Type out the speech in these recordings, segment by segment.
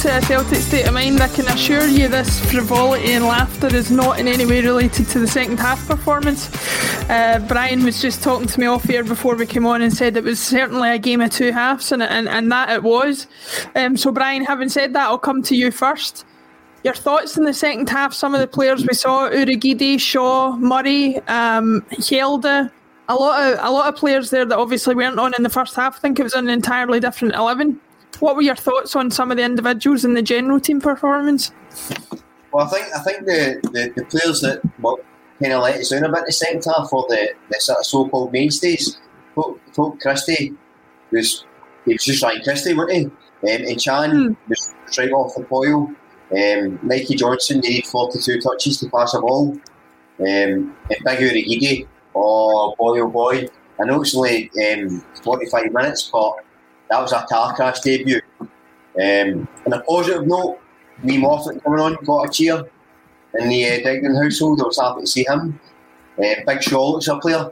To Celtic State of Mind. I can assure you this frivolity and laughter is not in any way related to the second half performance. Uh, Brian was just talking to me off air before we came on and said it was certainly a game of two halves, and, and, and that it was. Um, so, Brian, having said that, I'll come to you first. Your thoughts in the second half? Some of the players we saw: Urhoghide, Shaw, Murray, um, Hjelde. A lot of a lot of players there that obviously weren't on in the first half. I think it was an entirely different eleven. What were your thoughts on some of the individuals and the general team performance? Well, I think I think the, the, the players that kind of let us down a bit the second half were the, the sort of so-called mainstays. Folk Christie was he was just Ryan Christie, wasn't he? Um, and Cham Hmm. was straight off the boil. Um, Mikey Johnston needed 42 touches to pass a ball. Um, and Big Urhoghide, oh boy, oh boy. I know it's only um, 45 minutes, but that was a car crash debut. Um, on a positive note, Lee Moffat coming on, got a cheer in the uh, Dignan household. I was happy to see him. Uh, Big Shaw looks a player,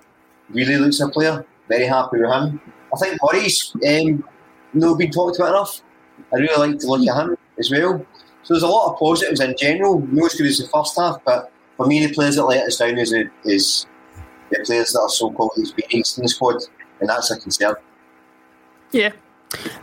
really looks a player. Very happy with him. I think Murray's um, not been talked about enough. I really like to look at him as well. So there's a lot of positives in general. Not as good as the first half, but for me, the players that let us down is, is the players that are so-called experienced in the squad, and that's a concern. Yeah,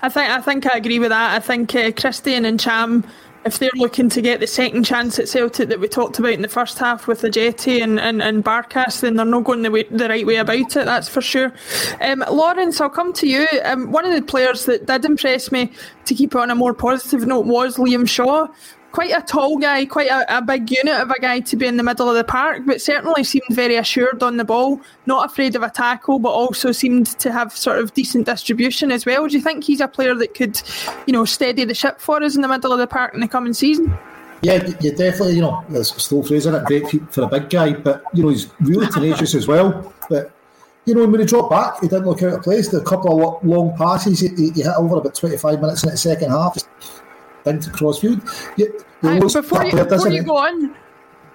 I think I think I agree with that. I think uh, Christian and Cham, if they're looking to get the second chance at Celtic that we talked about in the first half with the Jetty and, and, and Barkas, then they're not going the, way, the right way about it, that's for sure. Um, Lawrence, I'll come to you. Um, one of the players that did impress me, to keep it on a more positive note, was Liam Shaw. Quite a tall guy, quite a, a big unit of a guy to be in the middle of the park, but certainly seemed very assured on the ball, not afraid of a tackle, but also seemed to have sort of decent distribution as well. Do you think he's a player that could, you know, steady the ship for us in the middle of the park in the coming season? Yeah, you definitely, you know, there's slow phrase in it, great for a big guy, but, you know, he's really tenacious as well. But, you know, when he dropped back, he didn't look out of place. The couple of long passes, he, he he hit over about 25 minutes in the second half, into crossfield. You, you before you, player, before you go on,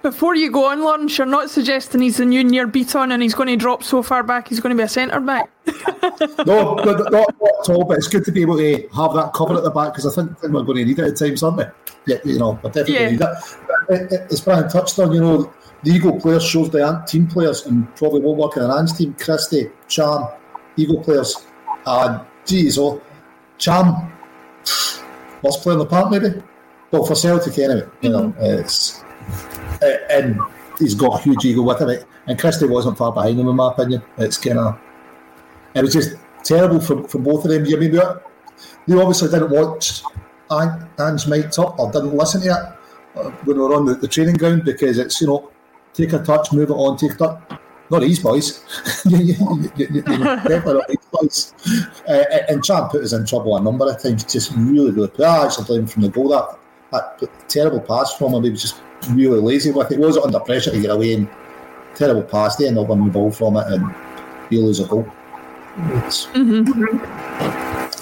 before you go on, Lawrence, you're not suggesting he's the new Nir Bitton and he's going to drop so far back he's going to be a centre back. No, no, no, not at all, but it's good to be able to have that cover at the back because I think we're going to need it at times, aren't we? Yeah, you know, we're definitely Yeah. need it. But it- it- As Brian touched on, you know, the Eagle players shows the ant team players and probably won't work in an Ants team. Christie, Cham, Eagle players. And, geez, oh, Cham, worst play in the park, maybe? But for Celtic, anyway. You know, it's. uh, and he's got a huge ego with him. And Christie wasn't far behind him, in my opinion. It's kind of. It was just terrible for, for both of them. I mean, they obviously didn't watch An- Ange mic'd up or didn't listen to it uh, when we were on the, the training ground because it's, you know, take a touch, move it on, take a touch. Not these boys. You- Definitely not these boys. Uh, and Chad put us in trouble a number of times. Just really, really. Ah, I actually blame from the goal. That, that terrible pass from him. He was just really lazy with it. Wasn't under pressure to get away. And terrible pass. They end up winning the ball from it and you lose a goal. It's,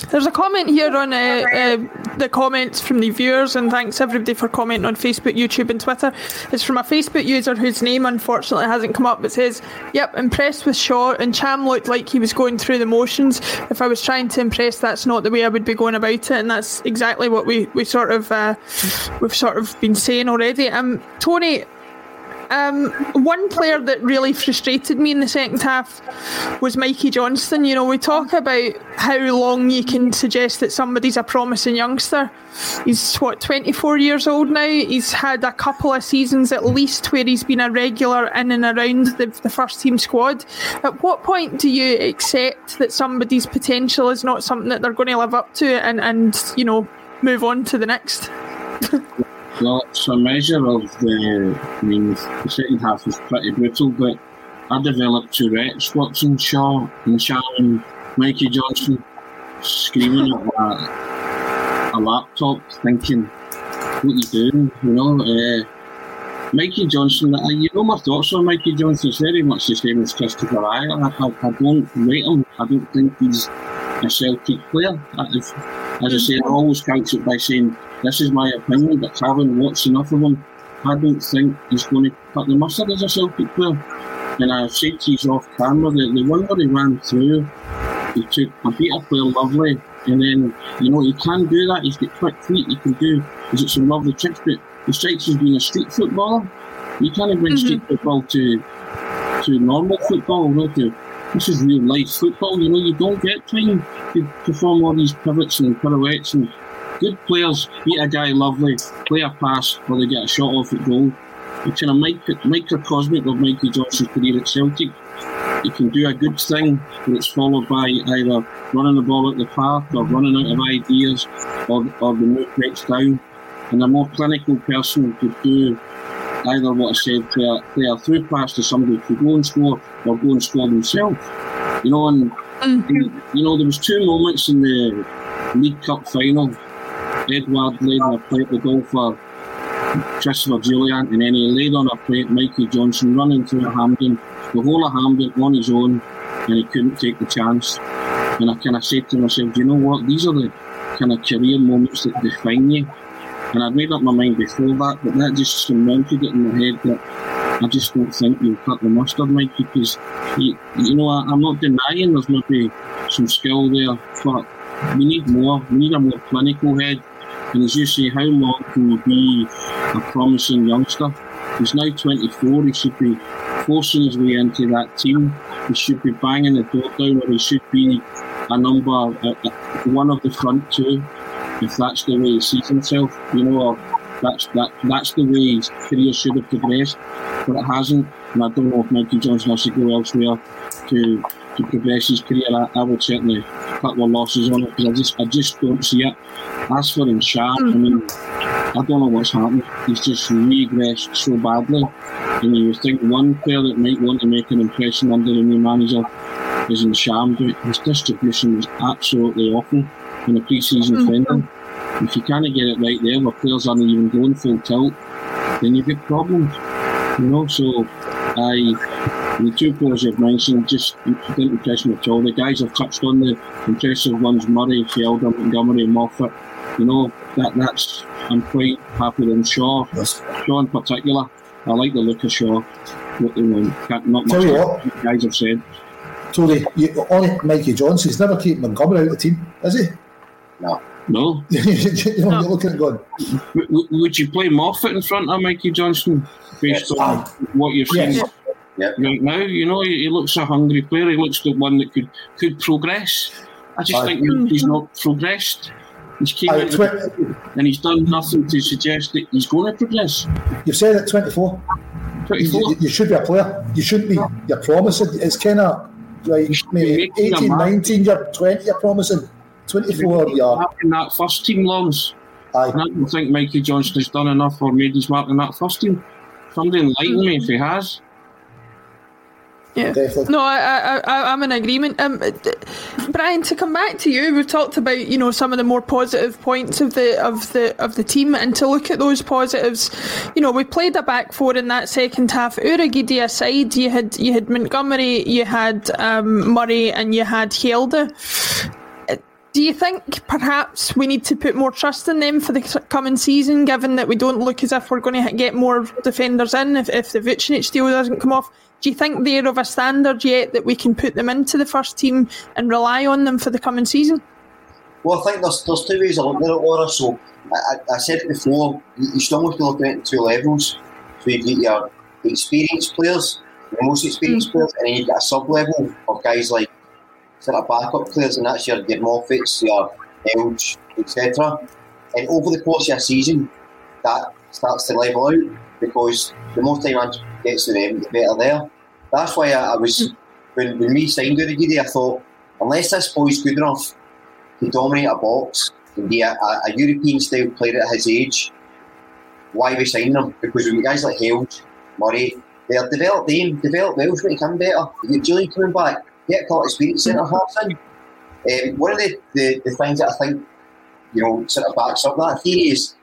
There's a comment here on uh, uh, the comments from the viewers, and thanks everybody for commenting on Facebook, YouTube, and Twitter. It's from a Facebook user whose name unfortunately hasn't come up. It says, "Yep, impressed with Shaw, and Cham looked like he was going through the motions. If I was trying to impress, that's not the way I would be going about it, and that's exactly what we we sort of uh, we've sort of been saying already." Um, Tony, um, one player that really frustrated me in the second half was Mikey Johnston. You know, we talk about how long you can suggest that somebody's a promising youngster. He's what 24 years old now. He's had a couple of seasons at least where he's been a regular in and around the, the first team squad. At what point do you accept that somebody's potential is not something that they're going to live up to and, and you know move on to the next? Well, a measure of the. I mean, the second half was pretty brutal, but I developed Tourette's watching Shaw and Shaw and Mikey Johnston screaming at a, a laptop, thinking, "What are you doing?" You know. Uh, Mikey Johnston, uh, you know my thoughts on Mikey Johnston. It's very much the same as Christopher Ajer. I, I, I don't rate him. I don't think he's a Celtic player. As, as I say, I always couch it by saying this is my opinion, but having watched enough of him, I don't think he's going to cut the mustard as a Celtic player. And I've said to you off camera that the one where he ran through, he took a beat a player lovely, and then you know he can do that. He's got quick feet. He can do. Is it some lovely tricks? But the strikes has been a street footballer. You can't bring mm-hmm. street football to to normal football. You know, to, this is real life football. You know, you don't get time to perform all these pivots and pirouettes and good players beat a guy lovely, play a pass, or they get a shot off at goal. It's kind of mic- microcosmic of Mikey Johnston's career at Celtic. He can do a good thing, but it's followed by either running the ball at the park or running out of ideas or, or the move breaks down. And a more clinical person could do either what I said, play a, play a through pass to somebody who could go and score or go and score themselves. You know, and, mm-hmm. and you know, there was two moments in the League Cup final Edouard laid on a plate the goal for Christopher Jullien, and then he laid on a plate Mikey Johnston running through Hampden, the whole of Hampden on his own, and he couldn't take the chance. And I kind of said to myself, do you know what? These are the kind of career moments that define you. And I'd made up my mind before that, but that just cemented it in my head that I just don't think you'll cut the mustard, Mike, because, you, you know, I, I'm not denying there's maybe some skill there, but we need more. We need a more clinical head. And as you say, how long can you be a promising youngster? He's now 24. He should be forcing his way into that team. He should be banging the door down, or he should be a number, a, a, one of the front two, if that's the way he sees himself. You know, that's that that's the way his career should have progressed, but it hasn't. And I don't know if Mikey Johnston has to go elsewhere to to progress his career. I, I would certainly cut the losses on it because I just I just don't see it. As for him, Sharp, I mean, I don't know what's happened. He's just regressed so badly. And you think one player that might want to make an impression under the new manager is Ntcham, but his distribution was absolutely awful in the pre-season mm-hmm. friendly. If you can't get it right there, where players aren't even going full tilt, then you get problems. You know, so I the two players you've mentioned just didn't impress me at all. The guys have touched on the impressive ones: Murray, Hjelde, Montgomery, Moffat. You know that that's I'm quite happy with Shaw. Yes. Shaw in particular, I like the look of Shaw. What, you know, not much Tell you what, guys have said. Tony, you, only Mikey Johnston's never kept Montgomery out of the team, has he? No. No. you know, no. you're looking at going. W- would you play Moffat in front of Mikey Johnston based yes. on what you've seen? Yes. Yep. Right now, you know, he, he, looks a hungry player. He looks like one that could could progress. I just think he's not progressed. He's came out tw- and he's done nothing to suggest that he's going to progress. You've said it, 24. 24. You, you, should be a player. You shouldn't be. You're promising. It's kind of like maybe 18, 19, you're 20, you're promising. 24, you're. In that first team. Aye. And I don't think Mikey Johnston has done enough or made his mark in that first team. Somebody enlighten me if he has. Yeah. Definitely. No, I, I, I'm in agreement. Um, Brian, to come back to you, we've talked about you know some of the more positive points of the of the of the team, and to look at those positives, you know, we played a back four in that second half. Urhoghide aside, you had you had Montgomery, you had um, Murray, and you had Hjelde do you think perhaps we need to put more trust in them for the coming season, given that we don't look as if we're going to get more defenders in if, if the Vucinic deal doesn't come off? Do you think they're of a standard yet that we can put them into the first team and rely on them for the coming season? Well, I think there's, there's two ways of looking at it, Laura. So I, I said it before, you still have to look at it in two levels. So you've got your experienced players, the most experienced mm. players, and then you've got a sub level of guys like sort of backup players, and that's your, your Moffats, your Elge, etc. And over the course of a season, that starts to level out because the more time I gets to them, the better there. That's why I, I was, when, when we signed Urhoghide, I thought, unless this boy's good enough to dominate a box and be a, a, a European style player at his age, why we sign them? Because we've guys like Hjelde, Murray, they're developed, they developed well, should become better. You get Jullien coming back, get a lot of experience centre half in. Um, one of the, the, the things that I think, you know, sort of backs up that theory is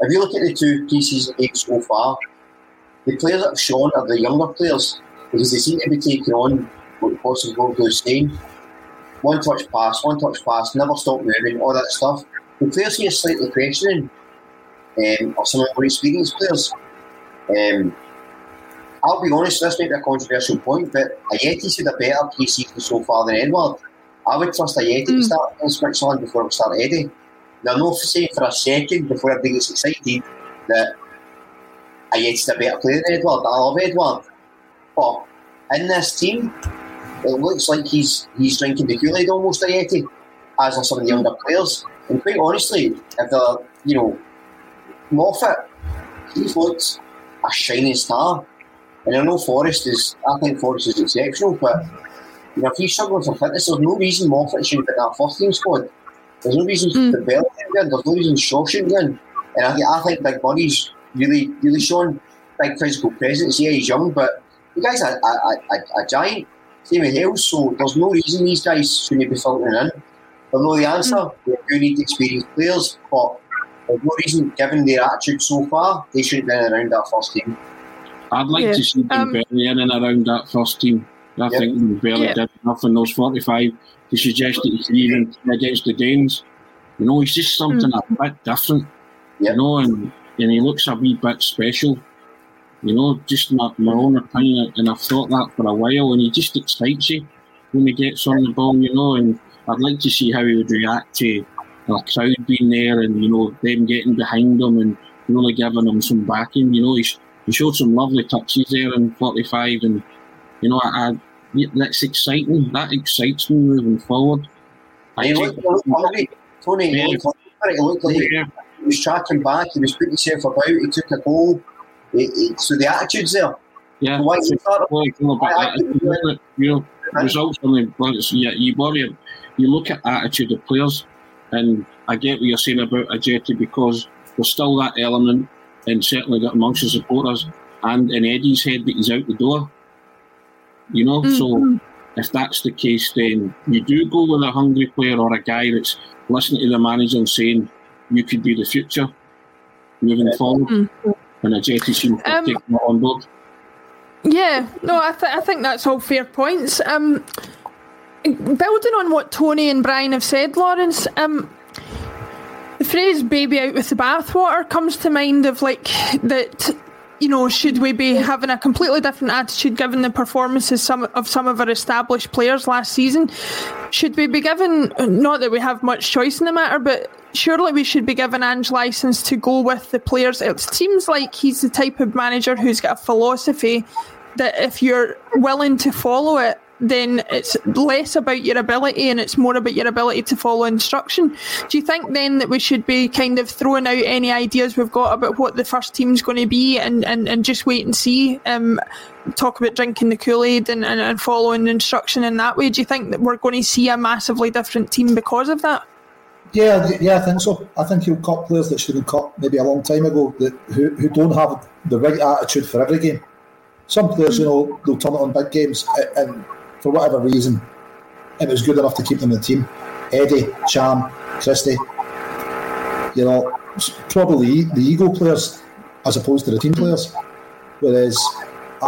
if you look at the two pre-season games so far, the players that have shown are the younger players because they seem to be taking on what the possible was saying. One touch pass, one touch pass, never stop moving, all that stuff. The players here slightly questioning, um, or some of the more experienced players. Um, I'll be honest, this might be a controversial point, but Ajeti's had a better pre-season so far than Edouard. I would trust Ajeti mm. to start in Switzerland before we start Eddie. Now, I'm not saying for a second before everybody gets excited that Ajeti's a better player than Edouard. I love Edouard. But in this team, it looks like he's he's drinking the Kool-Aid almost Ajeti, as are some of the younger players. And quite honestly, if they're, you know, Moffat, he's looked a shining star. And I know Forrest is, I think Forrest is exceptional, but you know, if he's struggling for fitness, there's no reason Moffat should be that first team squad. There's no reason mm. for Bell to be in, there's no reason Shaw shouldn't be in. And I, I think Big Buddy's really, really shown big physical presence. Yeah, he's young, but the guy's a, a, a, a giant. Same with Hales, so there's no reason these guys shouldn't be filtering in. There's no the answer. Mm. We do need experienced players, but there's no reason, given their attitude so far, they shouldn't be around that first team. I'd like yeah. to see them um, in and around that first team. I yep. think barely yeah. did enough in those 45 to suggest that he can even against the Danes. You know, he's just something mm. a bit different. Yep. You know, and, and he looks a wee bit special. You know, just my, my own opinion, and I've thought that for a while, and he just excites you when he gets on the ball, you know, and I'd like to see how he would react to a crowd being there and, you know, them getting behind him and really giving him some backing. You know, he's, he showed some lovely touches there in 45, and, you know, I, That's exciting. That excites me moving forward. I looked, Tony, Tony, yeah. he looked like yeah. he was tracking back, he was putting himself about, he took a goal. He, he, so the attitude's there. Yeah, why so, well, you know, that, you know, results on the yeah, you worry, you look at attitude of players, and I get what you're saying about Ajeti because there's still that element, and certainly that amongst the supporters and in Eddie's head that he's out the door. You know, mm-hmm. so if that's the case, then you do go with a hungry player or a guy that's listening to the manager and saying you could be the future moving forward. Mm-hmm. And Ajeti seems to um, take that on board. Yeah, no, I, th- I think that's all fair points. Um, building on what Tony and Brian have said, Lawrence, um, the phrase "baby out with the bathwater" comes to mind of like that you know, should we be having a completely different attitude given the performances some, of some of our established players last season? Should we be given, not that we have much choice in the matter, but surely we should be given Ange license to go with the players? It seems like he's the type of manager who's got a philosophy that if you're willing to follow it, then it's less about your ability and it's more about your ability to follow instruction. Do you think then that we should be kind of throwing out any ideas we've got about what the first team's going to be and, and, and just wait and see? Um, talk about drinking the Kool Aid and, and, and following instruction in that way. Do you think that we're going to see a massively different team because of that? Yeah, yeah, I think so. I think he'll cut players that should have cut maybe a long time ago that who, who don't have the right attitude for every game. Some players, you know, they'll turn it on big games and for whatever reason, it was good enough to keep them in the team. Eddie, Cham, Christie, you know, probably the ego players as opposed to the team players. Whereas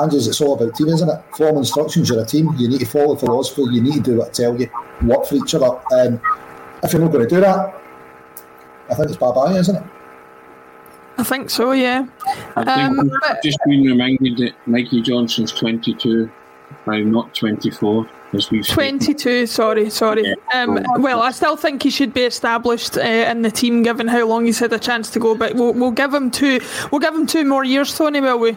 Andrews, it's all about team, isn't it? Form instructions, you're a team, you need to follow the philosophy, you need to do what I tell you, work for each other. Um, if you're not going to do that, I think it's bye bye, isn't it? I think so, yeah. I think Um, we've but- just been reminded that Mikey Johnston's 22, I'm not 24, as we've 22, sorry, sorry. Um, well, I still think he should be established uh, in the team given how long he's had a chance to go, but we'll, we'll give him two we'll give him two more years, Tony, will we?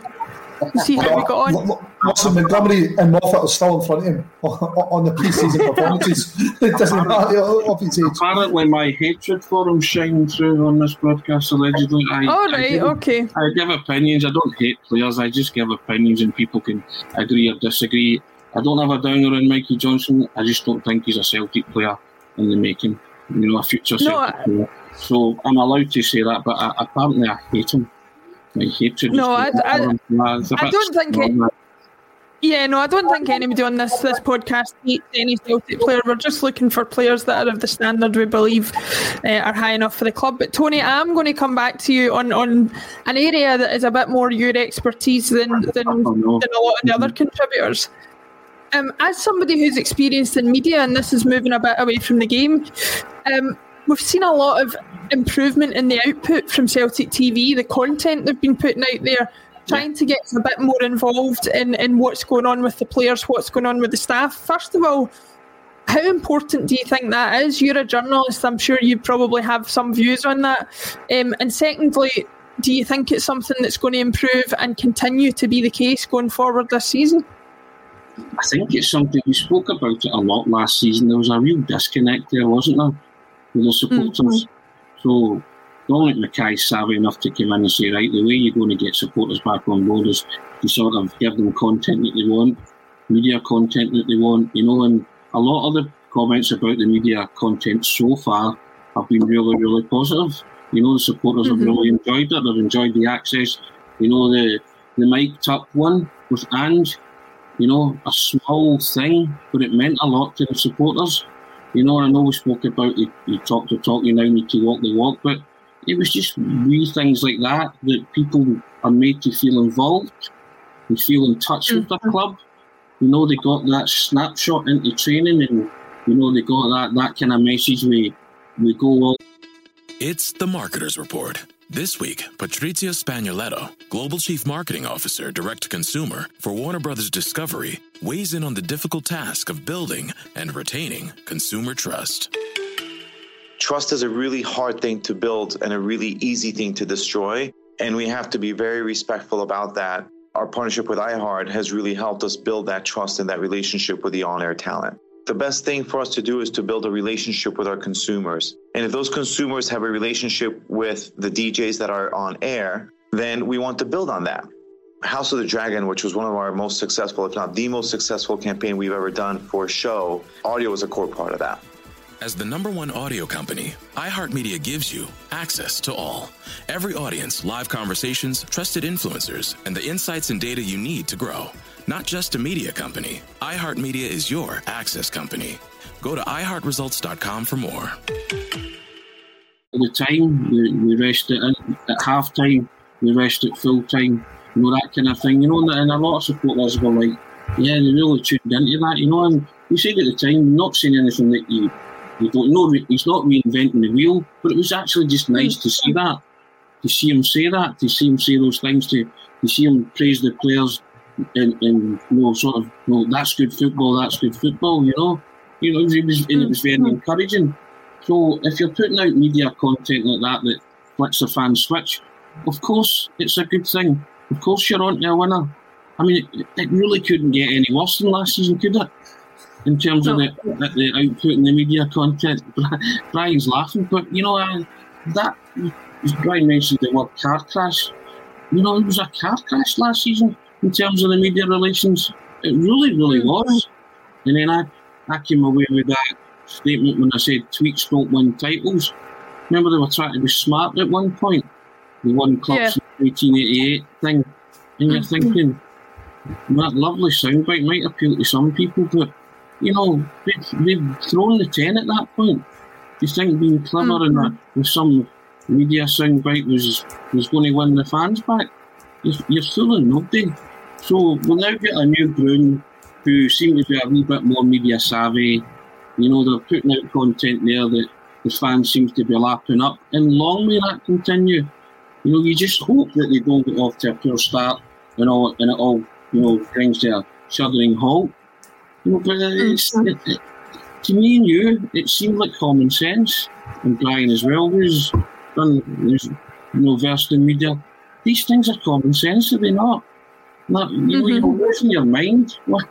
See how we got on. L- l- Montgomery and Moffat are still in front of him on, on the pre-season performances. it doesn't matter of his age. Apparently, my hatred for him shined through on this broadcast, allegedly. I, All I right, give- okay. I give opinions. I don't hate players. I just give opinions, and people can agree or disagree. I don't have a downer on Mikey Johnston. I just don't think he's a Celtic player in the making. You know, a future No, Celtic I- player. So I'm allowed to say that, but I, apparently I hate him. My hatred. is No, I- I- him. Nah, it's a I don't think it- Yeah, no, I don't think anybody on this this podcast hates any Celtic player. We're just looking for players that are of the standard we believe uh, are high enough for the club. But Tony, I'm going to come back to you on, on an area that is a bit more your expertise than than, than a lot of the other contributors. Um, as somebody who's experienced in media, and this is moving a bit away from the game, um, we've seen a lot of improvement in the output from Celtic TV, the content they've been putting out there, trying to get a bit more involved in, in what's going on with the players, what's going on with the staff. First of all, how important do you think that is? You're a journalist, I'm sure you probably have some views on that. Um, and secondly, do you think it's something that's going to improve and continue to be the case going forward this season? I think it's something we spoke about it a lot last season. There was a real disconnect there, wasn't there, with the supporters? So Dominic McKay's savvy enough to come in and say, right, the way you're going to get supporters back on board is to sort of give them content that they want, media content that they want, you know, and a lot of the comments about the media content so far have been really, really positive. You know, the supporters have mm-hmm. really enjoyed it. They've enjoyed the access. You know, the the mic'd up one with Ange, you know, a small thing, but it meant a lot to the supporters. You know, I know we spoke about you, you talk the talk, you now need to walk the walk, but it was just wee things like that that people are made to feel involved and feel in touch with the mm-hmm. club. You know, they got that snapshot into training and, you know, they got that, that kind of message we, we go all It's the Marketer's Report. This week, Patrizio Spagnoletto, Global Chief Marketing Officer, Direct to Consumer for Warner Brothers Discovery, weighs in on the difficult task of building and retaining consumer trust. Trust is a really hard thing to build and a really easy thing to destroy. And we have to be very respectful about that. Our partnership with iHeart has really helped us build that trust and that relationship with the on air talent. The best thing for us to do is to build a relationship with our consumers. And if those consumers have a relationship with the DJs that are on air, then we want to build on that. House of the Dragon, which was one of our most successful, if not the most successful campaign we've ever done for a show, audio was a core part of that. As the number one audio company, iHeartMedia gives you access to all. Every audience, live conversations, trusted influencers, and the insights and data you need to grow. Not just a media company, iHeartMedia is your access company. Go to iHeartResults.com for more. At the time. We, we rest it at half time, we rest it full time, you know, that kind of thing. You know, and a lot of supporters were like, yeah, they really tuned into that, you know. And we said at the time, not saying anything that you, you don't know, he's not reinventing the wheel, but it was actually just hmm. nice to see that, to see him say that, to see him say those things, to, to see him praise the players and, and you know, sort of, know, that's good football, that's good football, you know. You know, it was, and it was very hmm. encouraging. So if you're putting out media content like that that flicks a fan switch, of course it's a good thing. Of course you're on to a winner. I mean, it, it really couldn't get any worse than last season, could it? In terms of the, the, output and the media content, Brian's laughing, but you know uh, that as Brian mentioned the word car crash. You know, it was a car crash last season in terms of the media relations. It really, really was. And then I, I came away with that statement when I said tweets don't win titles. Remember they were trying to be smart at one point. They won clubs 1888 thing. And you're mm-hmm. thinking, that lovely soundbite might appeal to some people, but you know, they've, they've thrown the 10 at that point. You think being clever and mm-hmm. that with some media soundbite was was going to win the fans back? You're, you're fooling nobody. So we'll now get a new groom who seem to be a wee bit more media savvy. You know, they're putting out content there that the fans seems to be lapping up, and long may that continue. You know, you just hope that they don't get off to a poor start and all, and it all, you know, brings to a shuddering halt. You know, but it's, mm, it, it, to me and you, it seemed like common sense, and Brian as well, who's done, who's, you know, versed in media. These things are common sense, are they not? Not, you know, you're mm-hmm. losing your mind why,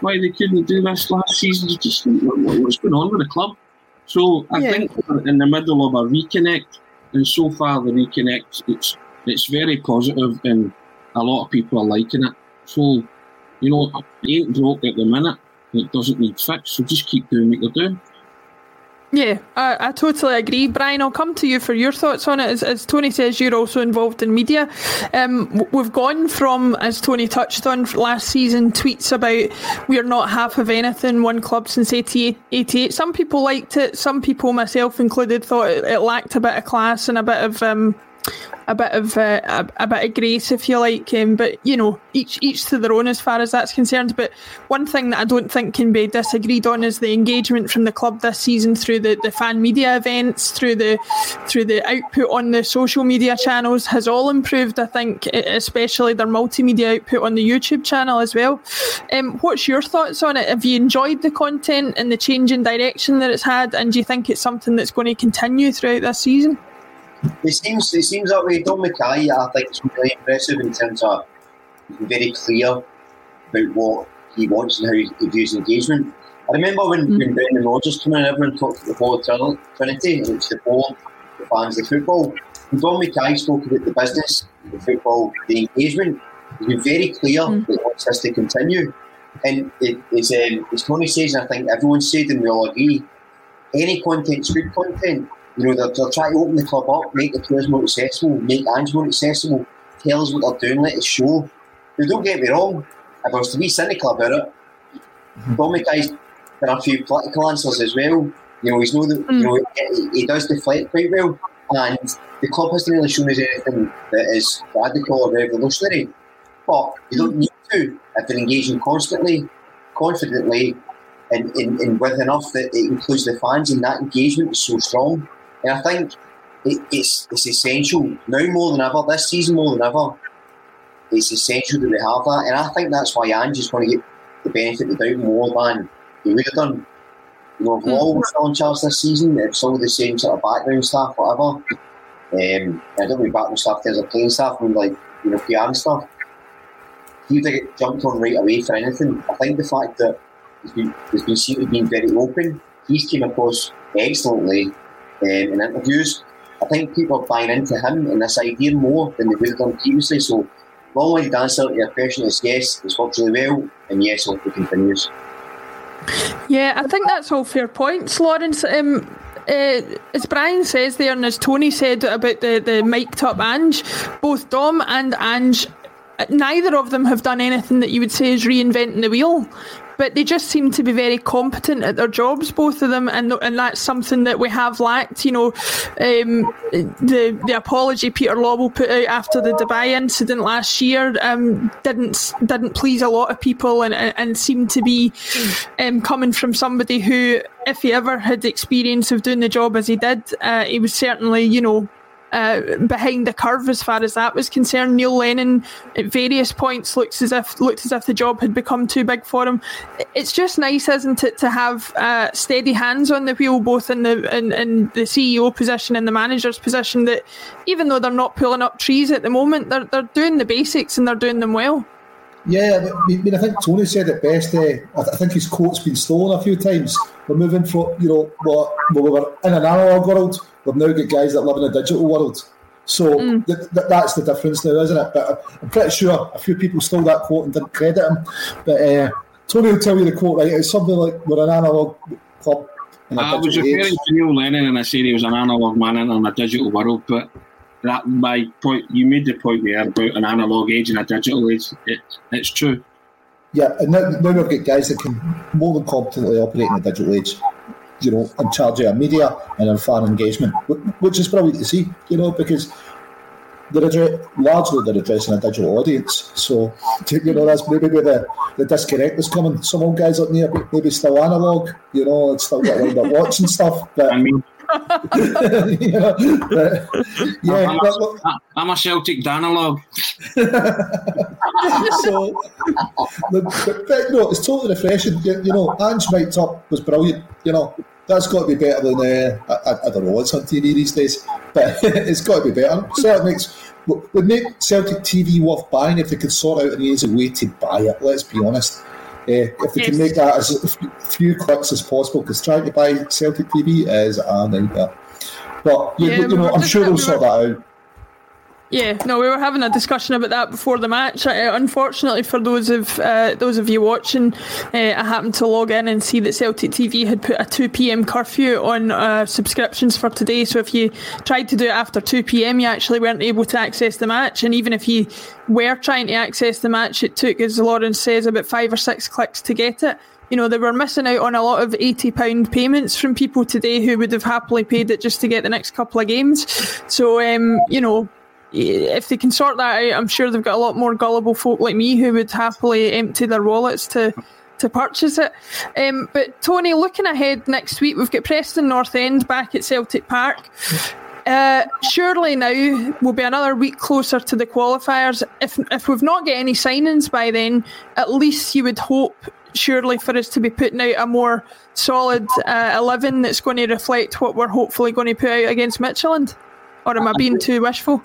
why they couldn't do this last season. You just think, what, what's going on with the club? So I Yeah. think we're in the middle of a reconnect, and so far the reconnect it's it's very positive, and a lot of people are liking it. So you know, it ain't broke at the minute. It doesn't need fix. So just keep doing what you're doing. Yeah, I, I totally agree. Brian, I'll come to you for your thoughts on it. As, as Tony says, you're also involved in media. Um, we've gone from, as Tony touched on last season, tweets about we're not half of anything, one club since 88. 88. Some people liked it. Some people, myself included, thought it, it lacked a bit of class and a bit of. Um, a bit of uh, a, a bit of grace, if you like. Um, but you know, each each to their own as far as that's concerned. But one thing that I don't think can be disagreed on is the engagement from the club this season through the, the fan media events, through the through the output on the social media channels has all improved. I think, especially their multimedia output on the YouTube channel as well. Um, what's your thoughts on it? Have you enjoyed the content and the change in direction that it's had, and do you think it's something that's going to continue throughout this season? It seems it seems that way. Dom McKay, I think, is really impressive in terms of being very clear about what he wants and how he, views engagement. I remember when, when Brendan Rodgers came in, everyone talked about the whole Trin- Trinity, and it's the board, the fans, the football. And Dom McKay spoke about the business, the football, the engagement. He's been very clear that he wants this to continue. And it, it's, um, as Tony says, and I think everyone said, and we all agree, any content's good content. You know, they're, they're trying to open the club up, make the players more accessible, make Ange more accessible, tell us what they're doing, let us show. Now, don't get me wrong, if I was to be cynical about it, mm-hmm. Dom McKay's done a few political answers as well. You know, he's know that you mm. know he, he does deflect quite well, and the club hasn't really shown us anything that is radical or revolutionary. But you don't need to if they're engaging constantly, confidently, and, and, and with enough that it includes the fans, and that engagement is so strong. And I think it, it's it's essential now more than ever. This season more than ever, it's essential that we have that, and I think that's why Ange is going to get the benefit of the doubt more than he would have done. You know, was still in charge this season, it's all the same sort of background staff, whatever. Um, I don't mean background staff as a playing staff, I mean like you know PR and stuff. He'd have get jumped on right away for anything. I think the fact that he's been he's been seen to be very open, he's came across excellently in interviews. I think people are buying into him and this idea more than they would have done previously. So, answer to your question is yes, it's worked really well, and yes, I hope it continues. Yeah, I think that's all fair points, Lawrence. Um, uh, as Brian says there, and as Tony said about the the mic'd up Ange, both Dom and Ange, neither of them have done anything that you would say is reinventing the wheel. But they just seem to be very competent at their jobs, both of them, and and that's something that we have lacked. You know, um, the the apology Peter Lawwell put out after the Dubai incident last year um, didn't didn't please a lot of people, and and, and seemed to be um, coming from somebody who, if he ever had experience of doing the job as he did, uh, he was certainly you know uh, behind the curve as far as that was concerned. Neil Lennon at various points looks as if looked as if the job had become too big for him. It's just nice, isn't it, to have uh, steady hands on the wheel, both in the in, in the CEO position and the manager's position. That even though they're not pulling up trees at the moment, they're they're doing the basics and they're doing them well. Yeah, I mean, I think Tony said it best. Uh, I, th- I think his quote's been stolen a few times. We're moving from, you know, well, we were in an analog world. We've now got guys that live in a digital world. So th- th- that's the difference now, isn't it? But I'm pretty sure a few people stole that quote and didn't credit him. But uh, Tony will tell you the quote, right? It's something like, we're an analog club. in a I was digital referring age." to Neil Lennon and I said he was an analog man in a digital world, but that my point, you made the point there about an analog age and a digital age. It, it's true. Yeah, and now, now we've got guys that can more than competently operate in the digital age, you know, in charge of our media and in fan engagement, which is brilliant to see, you know, because they're addre- largely they're addressing a digital audience. So, you know, that's maybe where the, the disconnect is coming. Some old guys up there maybe still analog, you know, and still got around their watch and stuff. But I mean, yeah, I'm, a, I'm a Celtic Danilog. so, but, but, no, it's totally refreshing. You, you know, Ange mic'd up was brilliant. You know, that's got to be better than uh, I, I, don't know what's on TV these days, but it's got to be better. So it makes would make Celtic TV worth buying if they could sort out an easy way to buy it. Let's be honest. Uh, if they yes. can make that as few clicks as possible, because trying to buy Celtic TV is a nightmare. But you, yeah, you know, I'm sure they'll sort that out. Yeah, no, we were having a discussion about that before the match. Uh, unfortunately, for those of uh, those of you watching, uh, I happened to log in and see that Celtic TV had put a two pm curfew on uh, subscriptions for today. So if you tried to do it after two pm, you actually weren't able to access the match. And even if you were trying to access the match, it took, as Lauren says, about five or six clicks to get it you know, they were missing out on a lot of £80 payments from people today who would have happily paid it just to get the next couple of games. So, um, you know, if they can sort that out, I'm sure they've got a lot more gullible folk like me who would happily empty their wallets to to purchase it. Um, but Tony, looking ahead next week, we've got Preston North End back at Celtic Park. Uh, surely now we'll be another week closer to the qualifiers. If if we've not got any signings by then, at least you would hope, surely, for us to be putting out a more solid uh, eleven that's going to reflect what we're hopefully going to put out against Midtjylland. Or am I being too wishful?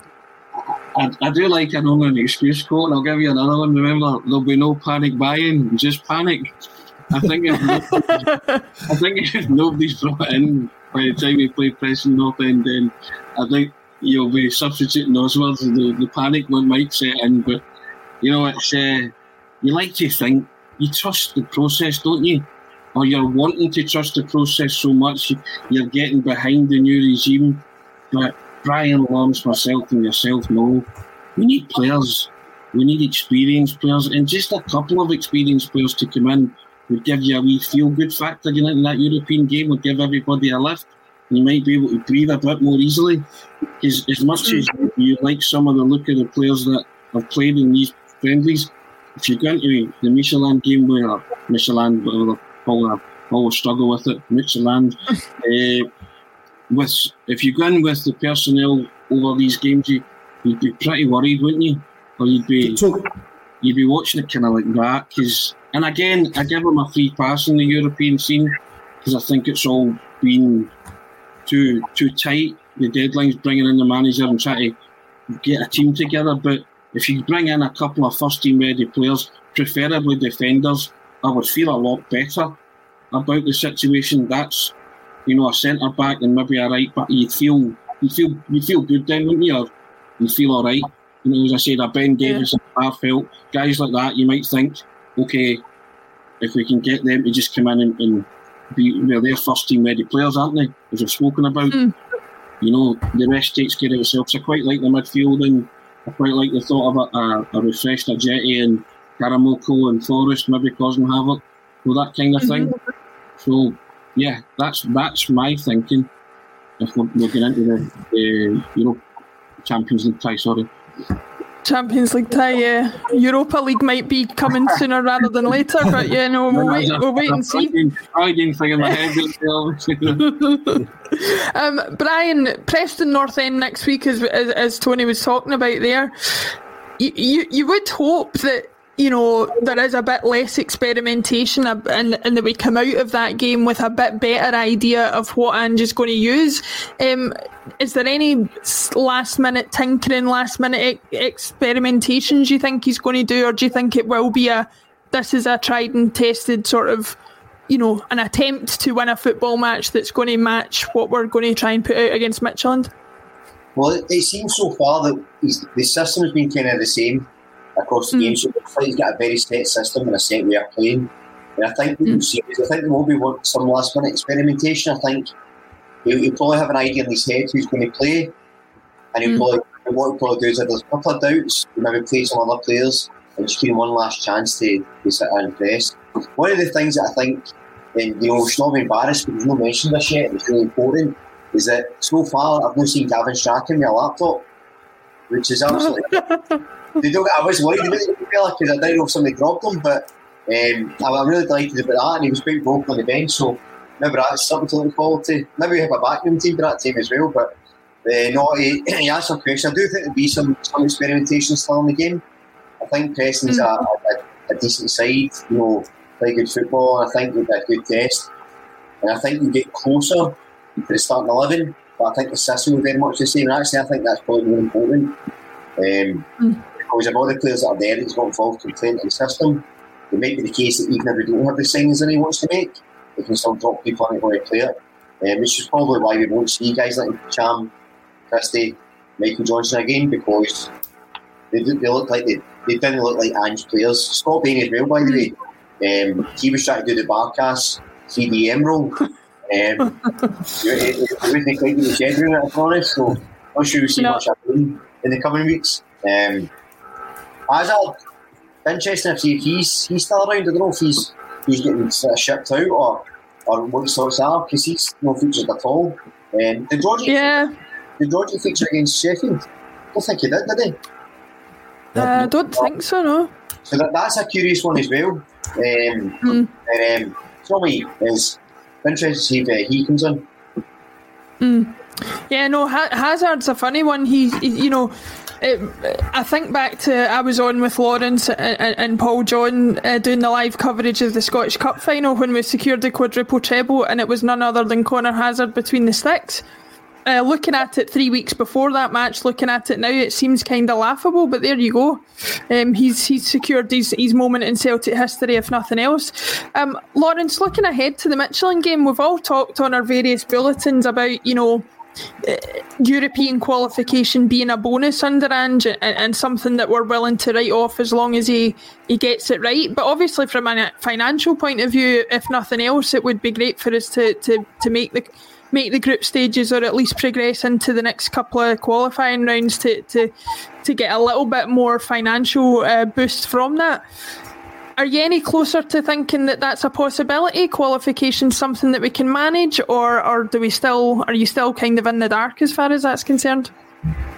I, I do like another excuse quote, and I'll give you another one. Remember, there'll be no panic buying, just panic. I think if I think if nobody's brought in by the time we play Preston North End, then I think you'll be substituting those words. The, the panic one might set in, but you know, it's uh, you like to think you trust the process, don't you? Or you're wanting to trust the process so much you're getting behind the new regime, but Brian Lawrence, myself, and yourself know we need players. We need experienced players, and just a couple of experienced players to come in would give you a wee feel good factor you know, in that European game, would give everybody a lift. You might be able to breathe a bit more easily. Because as much as you like some of the look of the players that have played in these friendlies, if you go into the Michelin game where Michelin, whatever, will struggle with it, Michelin, uh, with if you go in with the personnel over these games, you, would be pretty worried, wouldn't you? Or you'd be you'd be watching it kind of like that. Cause, and again, I give them a free pass in the European scene because I think it's all been too too tight. The deadline's bringing in the manager and trying to get a team together. But if you bring in a couple of first team ready players, preferably defenders, I would feel a lot better about the situation. That's you know, a centre back and maybe a right back, you'd feel you feel you feel good then, wouldn't you? Or you feel all right. You know, as I said, a Ben Davies yeah. felt guys like that, you might think, okay, if we can get them to just come in and, and be, well, they're first team ready players, aren't they? As we've spoken about. Mm. You know, the rest takes care of itself. So I quite like the midfield and I quite like the thought of a, a, a refreshed Ajeti and Karamoko and Forrest maybe causing havoc. Well, that kind of thing. Mm-hmm. So yeah, that's that's my thinking. If we're, we're getting into the, the Europe Champions League tie, sorry. Champions League tie, yeah. Europa League might be coming sooner rather than later, but yeah, no, we'll wait, we'll wait and see. I didn't think in my head. um, Brian, Preston North End next week, as, as, as Tony was talking about there. You, you, you would hope that you know, there is a bit less experimentation and, and that we come out of that game with a bit better idea of what Ange going to use. Um, is there any last minute tinkering, last minute e- experimentations you think he's going to do, or do you think it will be a this is a tried and tested sort of, you know, an attempt to win a football match that's going to match what we're going to try and put out against Midtjylland? Well, it, it seems so far that the system has been kind of the same across the mm. game. So he's got a very set system and a set way of playing. And I think we mm. see, I think there will be some last minute experimentation. I think he'll, he'll, probably have an idea in his head who's going to play, and he'll mm. probably what he'll probably do is if there's a couple of doubts, he'll maybe play some other players and just give him one last chance to, to sit and press. One of the things that I think, and you know, we should not be embarrassed because we've not mentioned this yet, it's really important, is that so far I've not seen Gavin Strachan with a laptop, which is absolutely. They don't. I was worried about it because I didn't know if somebody dropped him, but um, I'm really delighted about that, and he was quite vocal on the bench. So maybe that's something to look forward to. Maybe we have a backroom team for that team as well, but uh, no, he, he asked some question. I do think there'll be some, some experimentation still in the game. I think Preston's mm. a, a, a, decent side, you know, play good football, and I think it'll be a good test. And I think we get closer to the starting 11, but I think the system will be very much the same. And actually, I think that's probably more important. Um, mm. Because of all the players that are there that's got involved in playing the system, it might be the case that even if we don't have the signings that he wants to make, we can still drop people and go to play it. Um, which is probably why we won't see guys like Cham, Christie, Michael Johnston again because they, they look like they, they didn't look like Ange players. Scott Bain as well, by the way. Um, he was trying to do the Barkas CDM role. Um, it, it, it wasn't quite the schedule, to be honest. So I'm not sure we'll see no. much in the coming weeks. Um, Hazard, interesting if he's he's still around. I don't know if he's he's getting sort of shipped out or or what thoughts are because he's no featured at all. Um, did Georgie? Yeah. Did Georgie feature against Sheffield? I don't think he did, did he? Uh, I don't think so. No. So that, that's a curious one as well. Um, mm. And um, Tommy is interested to see if uh, he comes in. Mm. Yeah, no, Hazard's a funny one. He's, he, you know, it, I think back to I was on with Lawrence and, and Paul John uh, doing the live coverage of the Scottish Cup final when we secured the quadruple treble, and it was none other than Conor Hazard between the sticks. Uh, looking at it three weeks before that match, looking at it now, it seems kind of laughable. But there you go. Um, he's he's secured his, his moment in Celtic history, if nothing else. Um, Lawrence, looking ahead to the Midtjylland game, we've all talked on our various bulletins about you know European qualification being a bonus under Ange and, and, something that we're willing to write off as long as he, he gets it right. But obviously, from a financial point of view, if nothing else, it would be great for us to, to, to make the make the group stages or at least progress into the next couple of qualifying rounds to to, to get a little bit more financial uh, boost from that. Are you any closer to thinking that that's a possibility? Qualification something that we can manage, or or do we still are you still kind of in the dark as far as that's concerned?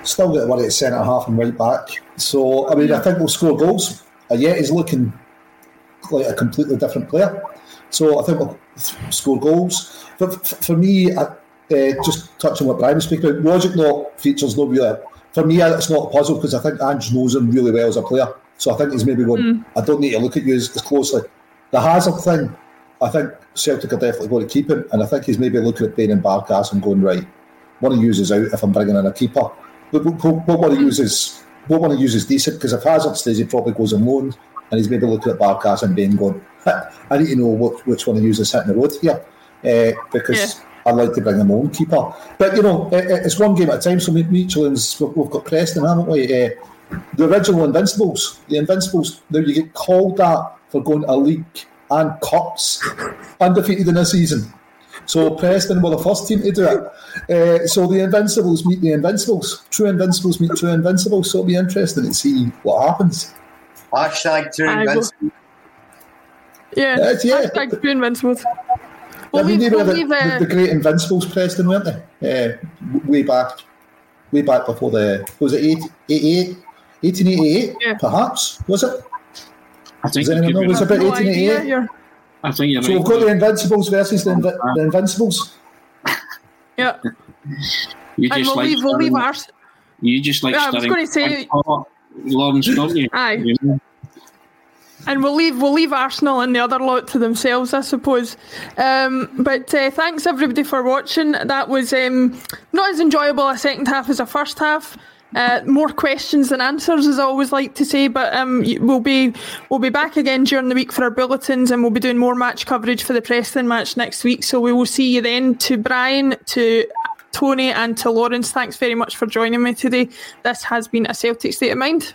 Still got to worry at centre half and right back. So I mean, I think we'll score goals. Ajeti's looking like a completely different player. So I think we'll score goals. But for me, uh, just touching what Brian was speaking about, logic not features no really. For me, it's not a puzzle because I think Ange knows him really well as a player. So I think he's maybe going, mm. I don't need to look at you as, as, closely. The Hazard thing, I think Celtic are definitely going to keep him, and I think he's maybe looking at Bain and Barkas and going, right, one of use is out if I'm bringing in a keeper. But what one of use is what one of use is decent because if Hazard stays, he probably goes on loan, and he's maybe looking at Barkas and Bain going, I need to know what, which one of you is hitting the road here uh, because. Yeah. I'd like to bring my own keeper, but you know it's one game at a time. So Midtjylland's we've got Preston, haven't we? Uh, the original Invincibles, the Invincibles, now you get called that for going to league and cups undefeated in a season. So Preston were the first team to do it. Uh, so the Invincibles meet the Invincibles. True Invincibles meet True Invincibles. So it'll be interesting to see what happens. Hashtag True Invincibles. Yeah, uh, yeah. hashtag True Invincibles. We'll I mean, leave, they were we'll the, the, the, great Invincibles, Preston, weren't they? Uh, way back, way back before the was it eight, 88? 1888, yeah. perhaps, was it? I think Does anyone know? Was it about 1888? I think you're so right. we've got the Invincibles versus the, Invi- the Invincibles. Yeah. You just we'll like leave, we'll leave ours. You just like yeah, I was going to say, Lawrence, don't you? Aye. You know? And we'll leave we'll leave Arsenal and the other lot to themselves, I suppose. Um, but uh, thanks everybody for watching. That was um, not as enjoyable a second half as a first half. Uh, more questions than answers, as I always like to say. But um, we'll be we'll be back again during the week for our bulletins, and we'll be doing more match coverage for the Preston match next week. So we will see you then. To Brian, to Tony, and to Lawrence, thanks very much for joining me today. This has been a Celtic State of Mind.